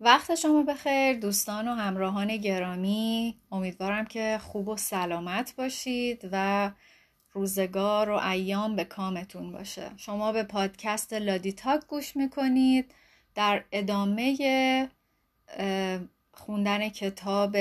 وقت شما بخیر دوستان و همراهان گرامی. امیدوارم که خوب و سلامت باشید و روزگار و ایام به کامتون باشه. شما به پادکست لادی تاک گوش می‌کنید. در ادامه خوندن کتاب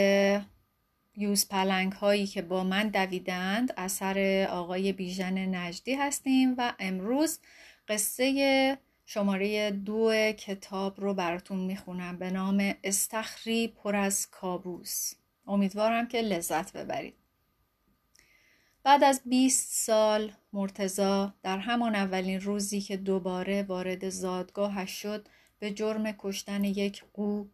یوز پلنگ هایی که با من دویدند اثر آقای بیژن نجدی هستیم و امروز قصه شماره دو کتاب رو براتون می‌خونم به نام استخری پر از کابوس. امیدوارم که لذت ببرید. بعد از 20 سال مرتزا در همان اولین روزی که دوباره وارد زادگاهش شد به جرم کشتن یک قو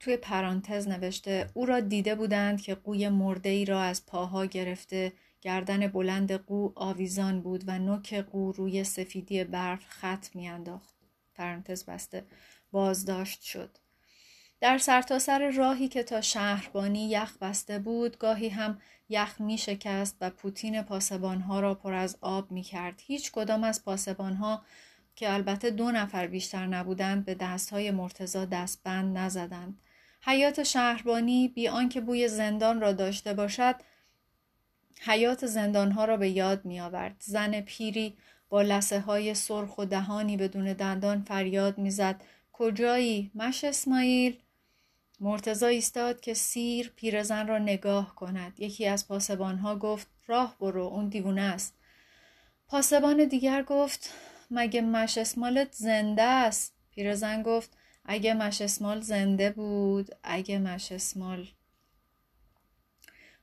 توی پرانتز نوشته او را دیده بودند که قوی مرده ای را از پاها گرفته گردن بلند قو آویزان بود و نوک قو روی سفیدی برف خط میانداخت پرانتز بسته بازداشت شد در سرتاسر سر راهی که تا شهربانی یخ بسته بود گاهی هم یخ می شکست و پوتین پاسبانها را پر از آب می کرد. هیچ کدام از پاسبانها که البته دو نفر بیشتر نبودند به دستهای مرتزا دستبند نزدند. حیات شهربانی بی آنکه بوی زندان را داشته باشد حیات زندانها را به یاد می آورد. زن پیری با لسه های سرخ و دهانی بدون دندان فریاد می‌زد. کجایی؟ مش اسماعیل؟ مرتزا ایستاد که سیر پیرزن را نگاه کند. یکی از پاسبانها گفت راه برو اون دیوونه است. پاسبان دیگر گفت مگه مش اسمالت زنده است؟ پیرزن گفت اگه مش اسمال زنده بود اگه مش اسمال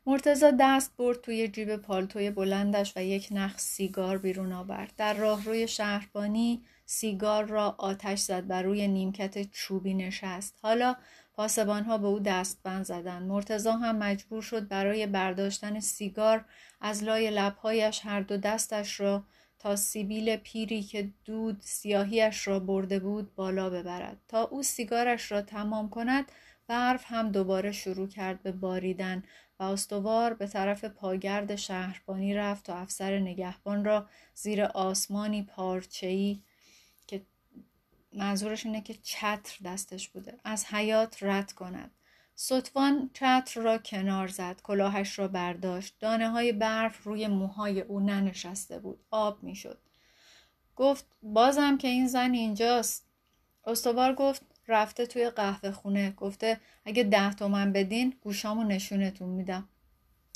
مرتزا دست برد توی جیب پالتوی بلندش و یک نخ سیگار بیرون آورد. در راهروی شهربانی سیگار را آتش زد و روی نیمکت چوبی نشست. حالا پاسبانها به او دستبند زدند. مرتزا هم مجبور شد برای برداشتن سیگار از لای لبهایش هر دو دستش را تا سیبیل پیری که دود سیاهیش را برده بود بالا ببرد تا او سیگارش را تمام کند برف هم دوباره شروع کرد به باریدن و استوار به طرف پاگرد شهربانی رفت تا افسر نگهبان را زیر آسمانی پارچه‌ای که منظورش اینه که چتر دستش بوده از حیات رد کند. سطفان چتر را کنار زد کلاهش را برداشت. دانه های برف روی موهای او ننشسته بود آب می‌شد. گفت بازم که این زن اینجاست. استوار گفت رفته توی قهوه خونه. گفته اگه ده تومن بدین گوشامو نشونتون میدم.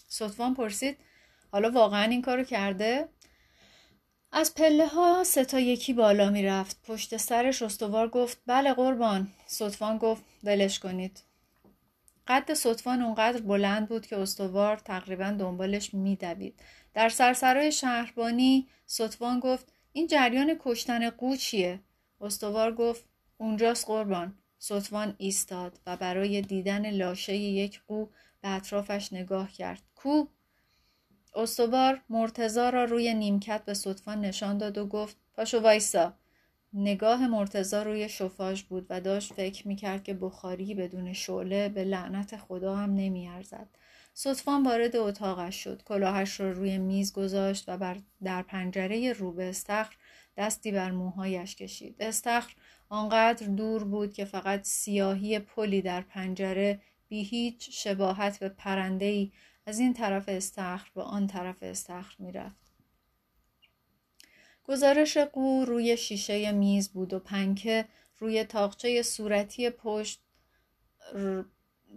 سطفان پرسید حالا واقعا این کارو کرده؟ از پله ها سه تا یکی بالا می‌رفت. پشت سرش استوار گفت بله قربان. سطفان گفت ولش کنید. قد سطفان اونقدر بلند بود که استوار تقریبا دنبالش میدوید. در سرسرای شهربانی سطفان گفت این جریان کشتن قو چیه استوار گفت اونجاست قربان. سطفان ایستاد و برای دیدن لاشه یک قو به اطرافش نگاه کرد. کو؟ استوار مرتزا را روی نیمکت به سطفان نشان داد و گفت پاشو وایسا. نگاه مرتزا روی شفاش بود و داشت فکر می‌کرد که بخاری بدون شعله به لعنت خدا هم نمیارزد. سطفان وارد اتاقش شد. کلاهش را روی میز گذاشت و بر در پنجره رو به استخر دستی بر موهایش کشید. استخر آنقدر دور بود که فقط سیاهی پلی در پنجره بی هیچ شباهت به پرندهی از این طرف استخر به آن طرف استخر می‌رفت گزارش قو روی شیشه میز بود و پنکه روی تاقچه صورتی پشت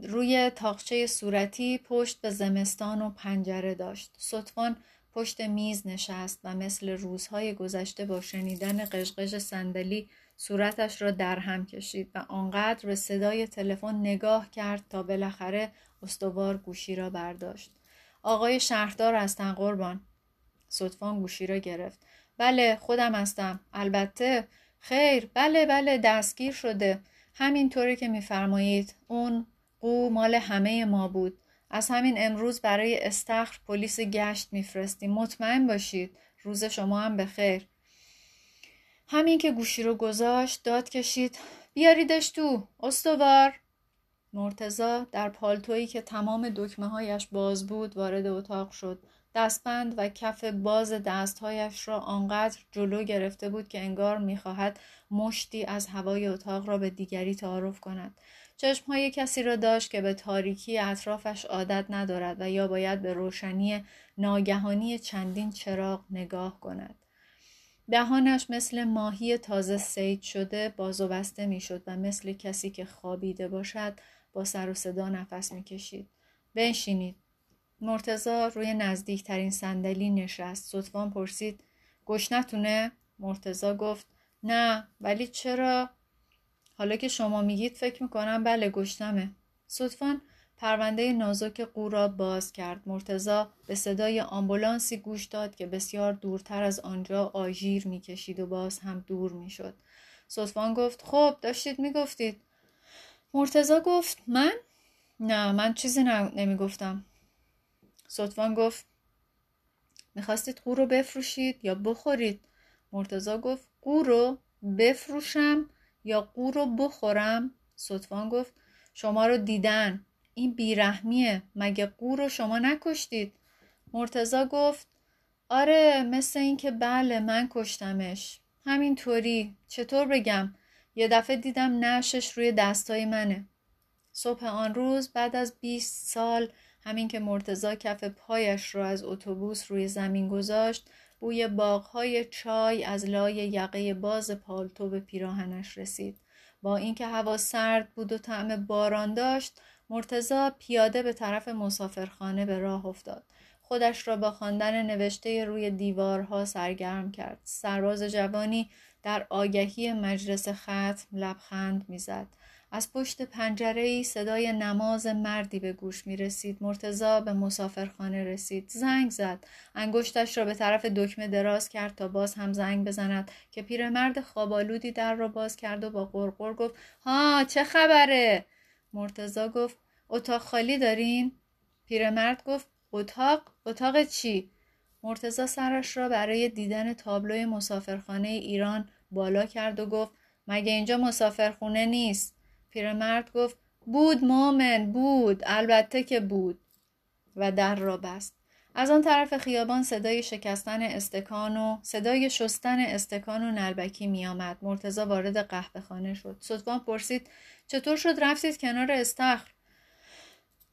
روی تاقچه صورتی پشت به زمستان و پنجره داشت. سطفان پشت میز نشست و مثل روزهای گذشته با شنیدن قشقش صندلی صورتش را در هم کشید و آنقدر به صدای تلفن نگاه کرد تا بالاخره استوار گوشی را برداشت. آقای شهردار هستن قربان. صدفان گوشی را گرفت. بله خودم هستم. البته خیر بله بله دستگیر شده. همینطوری که میفرمایید اون قو مال همه ما بود. از همین امروز برای استخر پلیس گشت میفرستیم. مطمئن باشید روز شما هم به خیر همین که گوشی رو گذاشت داد کشید. بیاریدش تو. استوار. مرتزا در پالتویی که تمام دکمه هایش باز بود وارد اتاق شد. دستبند و کف باز دستهایش را آنقدر جلو گرفته بود که انگار می‌خواهد مشتی از هوای اتاق را به دیگری تعارف کند. چشمهای کسی را داشت که به تاریکی اطرافش عادت ندارد و یا باید به روشنی ناگهانی چندین چراغ نگاه کند. دهانش مثل ماهی تازه سید شده باز و بسته می‌شد و مثل کسی که خوابیده باشد با سر و صدا نفس می‌کشید. بنشینید. مرتزا روی نزدیکترین صندلی نشست. صدفان پرسید گشنتونه مرتزا گفت نه ولی چرا؟ حالا که شما میگید فکر می‌کنم بله گشتمه صدفان پرونده نازک قو را باز کرد. مرتزا به صدای آمبولانسی گوش داد که بسیار دورتر از آنجا آژیر می‌کشید و باز هم دور می‌شد. صدفان گفت خب داشتید می‌گفتید. مرتزا گفت من؟ نه من چیزی نمی‌گفتم. صدفان گفت می‌خواستید قو رو بفروشید یا بخورید؟ مرتزا گفت قو رو بفروشم یا قو رو بخورم؟ صدفان گفت شما رو دیدن. این بیرحمیه. مگه قو رو شما نکشتید؟ مرتزا گفت آره مثل اینکه بله من کشتمش. همینطوری. چطور بگم؟ یه دفعه دیدم نشش روی دستای منه. صبح آن روز بعد از 20 سال همین که مرتزا کف پایش را از اتوبوس روی زمین گذاشت بوی باغهای چای از لای یقه باز پالتو به پیراهنش رسید. با اینکه هوا سرد بود و طعم باران داشت مرتزا پیاده به طرف مسافرخانه به راه افتاد خودش را با خواندن نوشته روی دیوارها سرگرم کرد سرباز جوانی در آگهی مجلس ختم لبخند می‌زد از پشت پنجره ای صدای نماز مردی به گوش می رسید. مرتزا به مسافرخانه رسید. زنگ زد. انگشتش را به طرف دکمه دراز کرد تا باز هم زنگ بزند که پیرمرد خوابالودی در را باز کرد و با قرقر گفت ها چه خبره؟ مرتزا گفت اتاق خالی دارین؟ پیرمرد گفت اتاق؟ اتاق چی؟ مرتزا سرش را برای دیدن تابلوی مسافرخانه ایران بالا کرد و گفت مگه اینجا مسافرخونه نیست؟ پیرمرد گفت بود مومن بود البته که بود و در را بست از آن طرف خیابان صدای شکستن استکان و صدای شستن استکان و نلبکی می آمد. مرتزا وارد قهوه خانه شد. صدفان پرسید چطور شد رفتید کنار استخر؟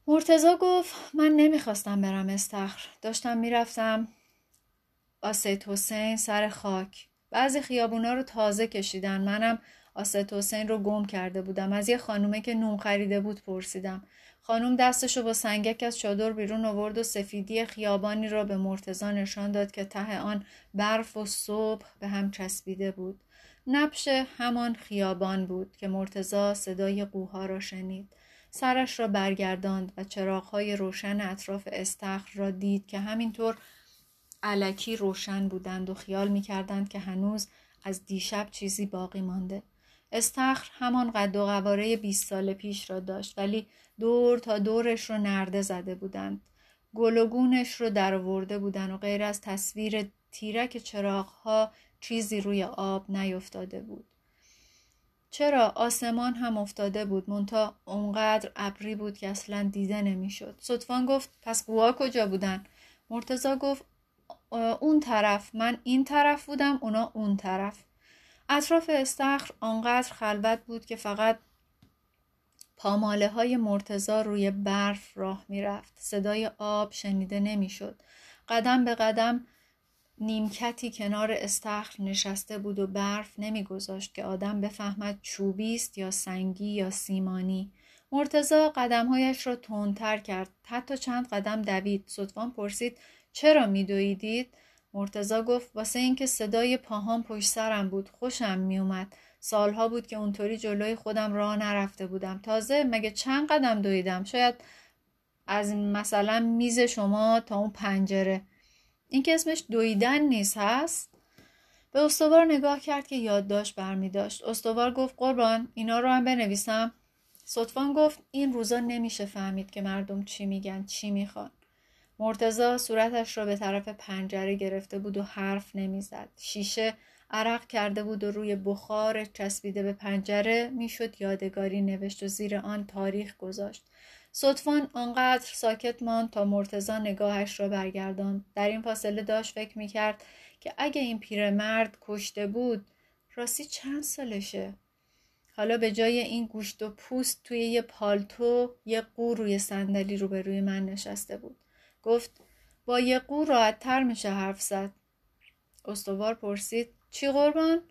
مرتزا گفت من نمی‌خواستم برم استخر. داشتم می‌رفتم آسیت حسین سر خاک. بعضی خیابونا رو تازه کشیدن. منم آست حسین رو گم کرده بودم. از یه خانومه که نوم خریده بود پرسیدم. خانوم دستشو با سنگک از چادر بیرون آورد و سفیدی خیابانی را به مرتزا نشان داد که ته آن برف و صبح به هم چسبیده بود. نبش همان خیابان بود که مرتزا صدای قوها را شنید. سرش را برگرداند و چراغهای روشن اطراف استخر را دید که همینطور علکی روشن بودند و خیال می‌کردند که هنوز از دیشب چیزی باقی مانده. استخر همان قد و قواره 20 سال پیش را داشت ولی دور تا دورش رو نرده زده بودند. گلوگونش رو درآورده بودند و غیر از تصویر تیرک چراغها چیزی روی آب نیفتاده بود. چرا آسمان هم افتاده بود؟ مونتا اونقدر ابری بود که اصلا دیده نمی‌شد. صدفان گفت پس قوا کجا بودن؟ مرتزا گفت اون طرف. من این طرف بودم اونا اون طرف. اطراف استخر آنقدر خلوت بود که فقط پاماله های مرتزا روی برف راه می‌رفت. صدای آب شنیده نمی‌شد. قدم به قدم نیمکتی کنار استخر نشسته بود و برف نمیگذاشت که آدم بفهمد چوبی است یا سنگی یا سیمانی. مرتزا قدمهایش را تندتر کرد. حتی چند قدم دوید. صدفان پرسید چرا میدویدید؟ مرتزا گفت واسه اینکه صدای پاهام پشت سرم بود خوشم میومد سالها بود که اونطوری جلوی خودم راه نرفته بودم. تازه مگه چند قدم دویدم؟ شاید از مثلا میز شما تا اون پنجره. این که اسمش دویدن نیست هست؟ به استوار نگاه کرد که یادداشت برمی داشت. استوار گفت قربان اینا رو هم بنویسم. صدفان گفت این روزا نمیشه فهمید که مردم چی میگن چی می‌خوان. مرتزا صورتش را به طرف پنجره گرفته بود و حرف نمی‌زد. شیشه عرق کرده بود و روی بخار چسبیده به پنجره می‌شد یادگاری نوشت و زیر آن تاریخ گذاشت. صدفان آنقدر ساکت ماند تا مرتزا نگاهش را برگرداند در این فاصله داشت فکر می‌کرد که اگه این پیرمرد کشته بود راستی چند سالشه حالا به جای این گوشت و پوست توی یه پالتو یه قو روی صندلی روبروی من نشسته بود گفت با یه قو راحت میشه حرف زد. استوار پرسید چی قربان؟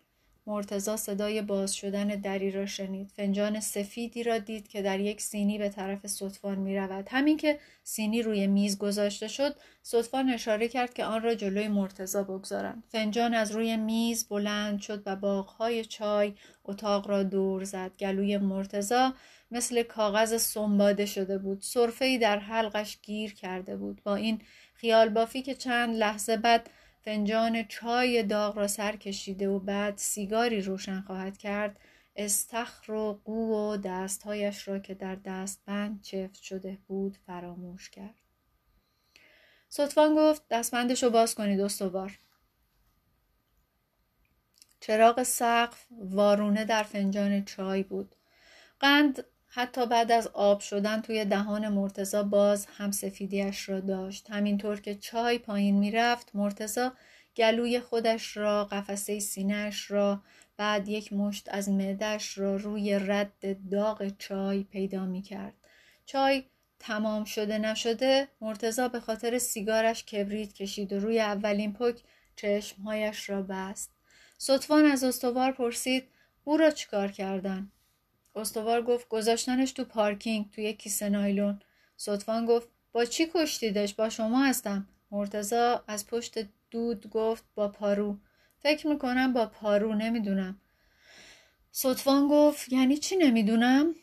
مرتزا صدای باز شدن دری را شنید. فنجان سفیدی را دید که در یک سینی به طرف صدفان می رود. همین که سینی روی میز گذاشته شد صدفان اشاره کرد که آن را جلوی مرتزا بگذارند. فنجان از روی میز بلند شد و باغهای چای اتاق را دور زد. گلوی مرتزا مثل کاغذ سنباده شده بود. ای در حلقش گیر کرده بود. با این خیال بافی که چند لحظه بعد فنجان چای داغ را سر کشیده و بعد سیگاری روشن خواهد کرد استخر و قو و دستهایش را که در دستبند چفت شده بود فراموش کرد. صدفان گفت دستبندش رو باز کنید استوار. چراغ سقف وارونه در فنجان چای بود. قند حتی بعد از آب شدن توی دهان مرتزا باز هم سفیدیش را داشت همینطور که چای پایین می‌رفت مرتزا گلوی خودش را قفسه سینهش را بعد یک مشت از معدش را روی رد داغ چای پیدا می کرد. چای تمام شده نشده مرتزا به خاطر سیگارش کبریت کشید و روی اولین پک چشمهایش را بست. صدفان از استوار پرسید او را چیکار کردن؟ استوار گفت گذاشتنش تو پارکینگ توی کیسه نایلون. صدفان گفت با چی کشتیدش؟ با شما هستم. مرتزا از پشت دود گفت با پارو. فکر می‌کنم با پارو نمی‌دونم. صدفان گفت یعنی چی نمی‌دونم؟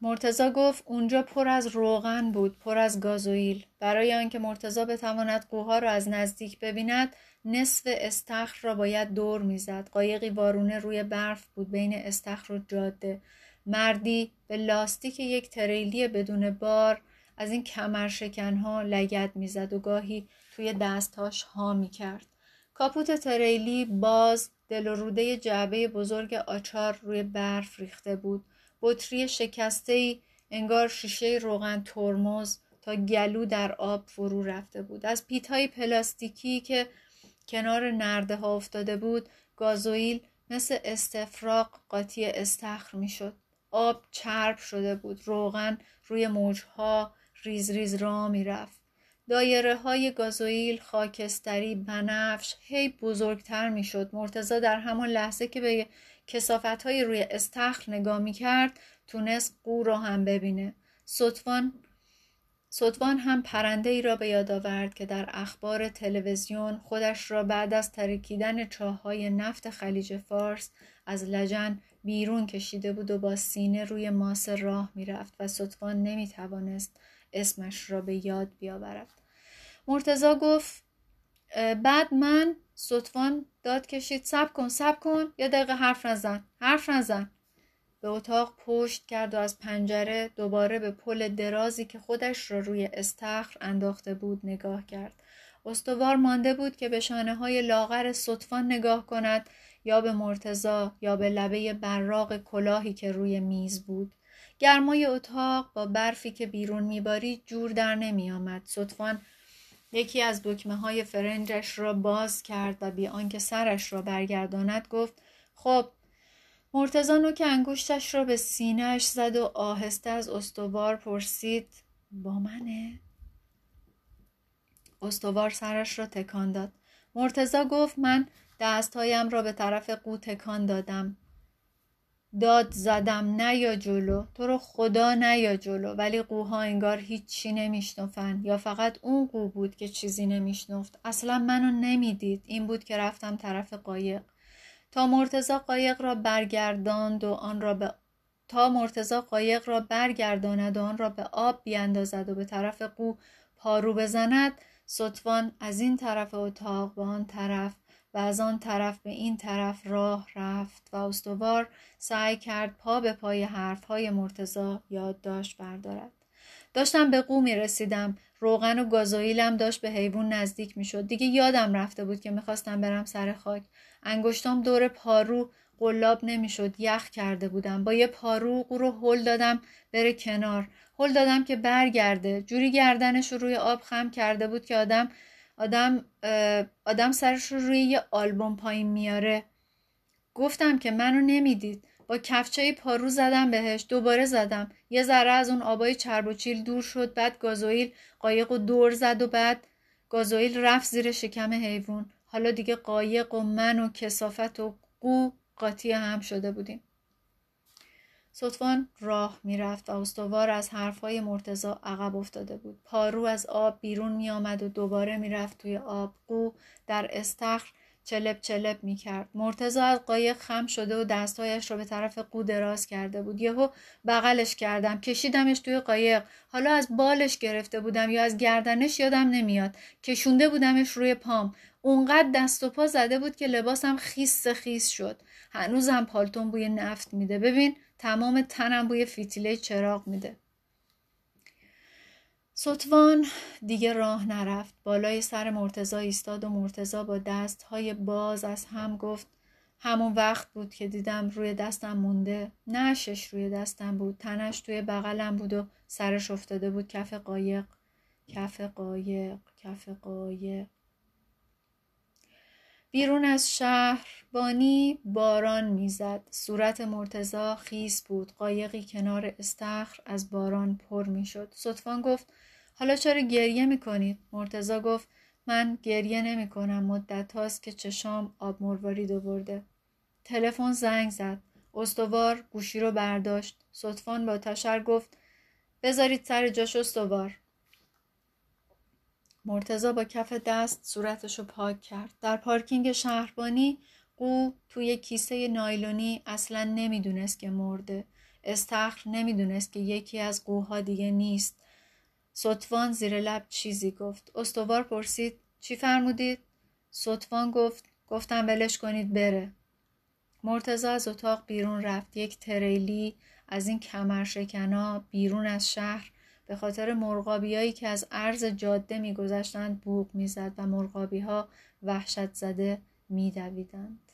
مرتزا گفت اونجا پر از روغن بود پر از گازوئیل. برای آنکه مرتزا بتواند قوها را از نزدیک ببیند نصف استخر را باید دور می‌زد. قایقی وارونه روی برف بود. بین استخر و جاده. مردی به لاستیک یک تریلی بدون بار از این کمرشکنها لگد می‌زد و گاهی توی دستهاش ها می‌کرد. کاپوت تریلی باز دل و روده جعبه بزرگ آچار روی برف ریخته بود. بطری شکسته ای انگار شیشه روغن ترمز تا گلو در آب فرو رفته بود. از پیت های پلاستیکی که کنار نرده ها افتاده بود گازوئیل مثل استفراغ قاطی استخر می‌شد. آب چرب شده بود. روغن روی موجها ریز ریز را می‌رفت. دایره های گازوئیل خاکستری بنفش هی بزرگتر می‌شد. مرتزا در همان لحظه که به کسافت های روی استخر نگاه می کرد تونست قو را هم ببینه. صدفان صدوان هم پرنده ای را به یاد آورد که در اخبار تلویزیون خودش را بعد از ترکیدن چاهای نفت خلیج فارس از لجن بیرون کشیده بود و با سینه روی ماس راه می‌رفت و صدفان نمی توانست اسمش را به یاد بیاورد. مرتزا گفت بعد من صدفان داد کشید سب کن سب کن یا دقیقه حرف نزن حرف نزن به اتاق پشت کرد و از پنجره دوباره به پل درازی که خودش را روی استخر انداخته بود نگاه کرد. استوار مانده بود که به شانه های لاغر صدفان نگاه کند یا به مرتزا یا به لبه براق کلاهی که روی میز بود. گرمای اتاق با برفی که بیرون میباری جور در نمی آمد. صدفان یکی از دکمه های فرنجش را باز کرد و بی آنکه سرش را برگرداند گفت خب مرتزا که انگشتش را به سینهش زد و آهسته از استوار پرسید با منه؟ استوار سرش را تکان داد. مرتزا گفت من دستهایم را به طرف قو تکان دادم. داد زدم نه یا جلو تو رو خدا نه یا جلو ولی قوها انگار هیچی نمیشنفن یا فقط اون قو بود که چیزی نمیشنفت اصلا منو نمی‌دید این بود که رفتم طرف قایق تا مرتزا قایق را برگرداند و آن را به تا مرتزا قایق را برگرداند و آن را به آب بیاندازد و به طرف قو پارو بزند سطفان از این طرف اتاق به آن طرف و از آن طرف به این طرف راه رفت و استوار سعی کرد پا به پای حرفهای مرتزا یادداشت بردارد. داشتم به قو می رسیدم. روغن و گازوئیلم داشت به حیوان نزدیک می شد. دیگه یادم رفته بود که می‌خواستم برم سر خاک. انگشتام دور پارو قلاب نمی‌شد. یخ کرده بودم. با یه پارو قو رو هل دادم بره کنار. هل دادم که برگرده. جوری گردنش رو روی آب خم کرده بود که آدم آدم آدم سرش رو روی یه آلبوم پایین میاره. گفتم که منو نمی‌دید. با کفچه پارو زدم بهش. دوباره زدم. یه ذره از اون آبای چرب و چیل دور شد. بعد گازوئیل قایق و دور زد و بعد گازوئیل رفت زیر شکم حیوان. حالا دیگه قایق و من و کسافت و قو قاطی هم شده بودیم. سطفان راه می‌رفت و استوار از حرفهای مرتزا عقب افتاده بود. پارو از آب بیرون می آمد و دوباره می‌رفت توی آب. قو در استخر چلپ چلپ می کرد. مرتزا از قایق خم شده و دستهایش را به طرف قو دراز کرده بود. یهو بغلش کردم. کشیدمش توی قایق. حالا از بالش گرفته بودم یا از گردنش یادم نمیاد. کشونده بودمش روی پام. اونقدر دست و پا زده بود که لباسم خیس خیس شد. هنوزم پالتون بوی نفت میده. ببین تمام تنم بوی فیتیله چراغ میده. سطوان دیگه راه نرفت. بالای سر مرتزا ایستاد و مرتزا با دست های باز از هم گفت همون وقت بود که دیدم روی دستم مونده. نشش روی دستم بود تنش توی بغلم بود و سرش افتاده بود کف قایق. کف قایق کف قایق. بیرون از شهر بانی باران می‌زد. صورت مرتزا خیس بود. قایقی کنار استخر از باران پر می‌شد. سطفان گفت حالا چرا گریه می‌کنید؟ مرتزا گفت من گریه نمی کنم مدت هاست که چشام آب مروارید برده. تلفن زنگ زد. استوار گوشی رو برداشت. صدفان با تشر گفت بذارید سر جاش استوار. مرتزا با کف دست صورتش رو پاک کرد. در پارکینگ شهربانی قو توی کیسه نایلونی اصلا نمی‌دونست که مرده. استخر نمی‌دونست که یکی از قوها دیگه نیست. سطفان زیر لب چیزی گفت. استوار پرسید چی فرمودید؟ سطفان گفت گفتم ولش کنید بره. مرتزا از اتاق بیرون رفت. یک تریلی از این کمرشکنا بیرون از شهر به خاطر مرغابیایی که از عرض جاده میگذشتند بوق می‌زد و مرغابی ها وحشت زده میدویدند.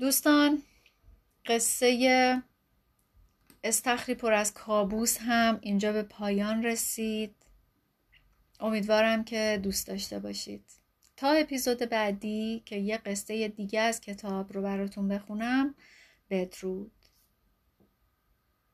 دوستان قصه استخری پر از کابوس هم اینجا به پایان رسید. امیدوارم که دوست داشته باشید. تا اپیزود بعدی که یه قصه دیگه از کتاب رو براتون بخونم بدرود.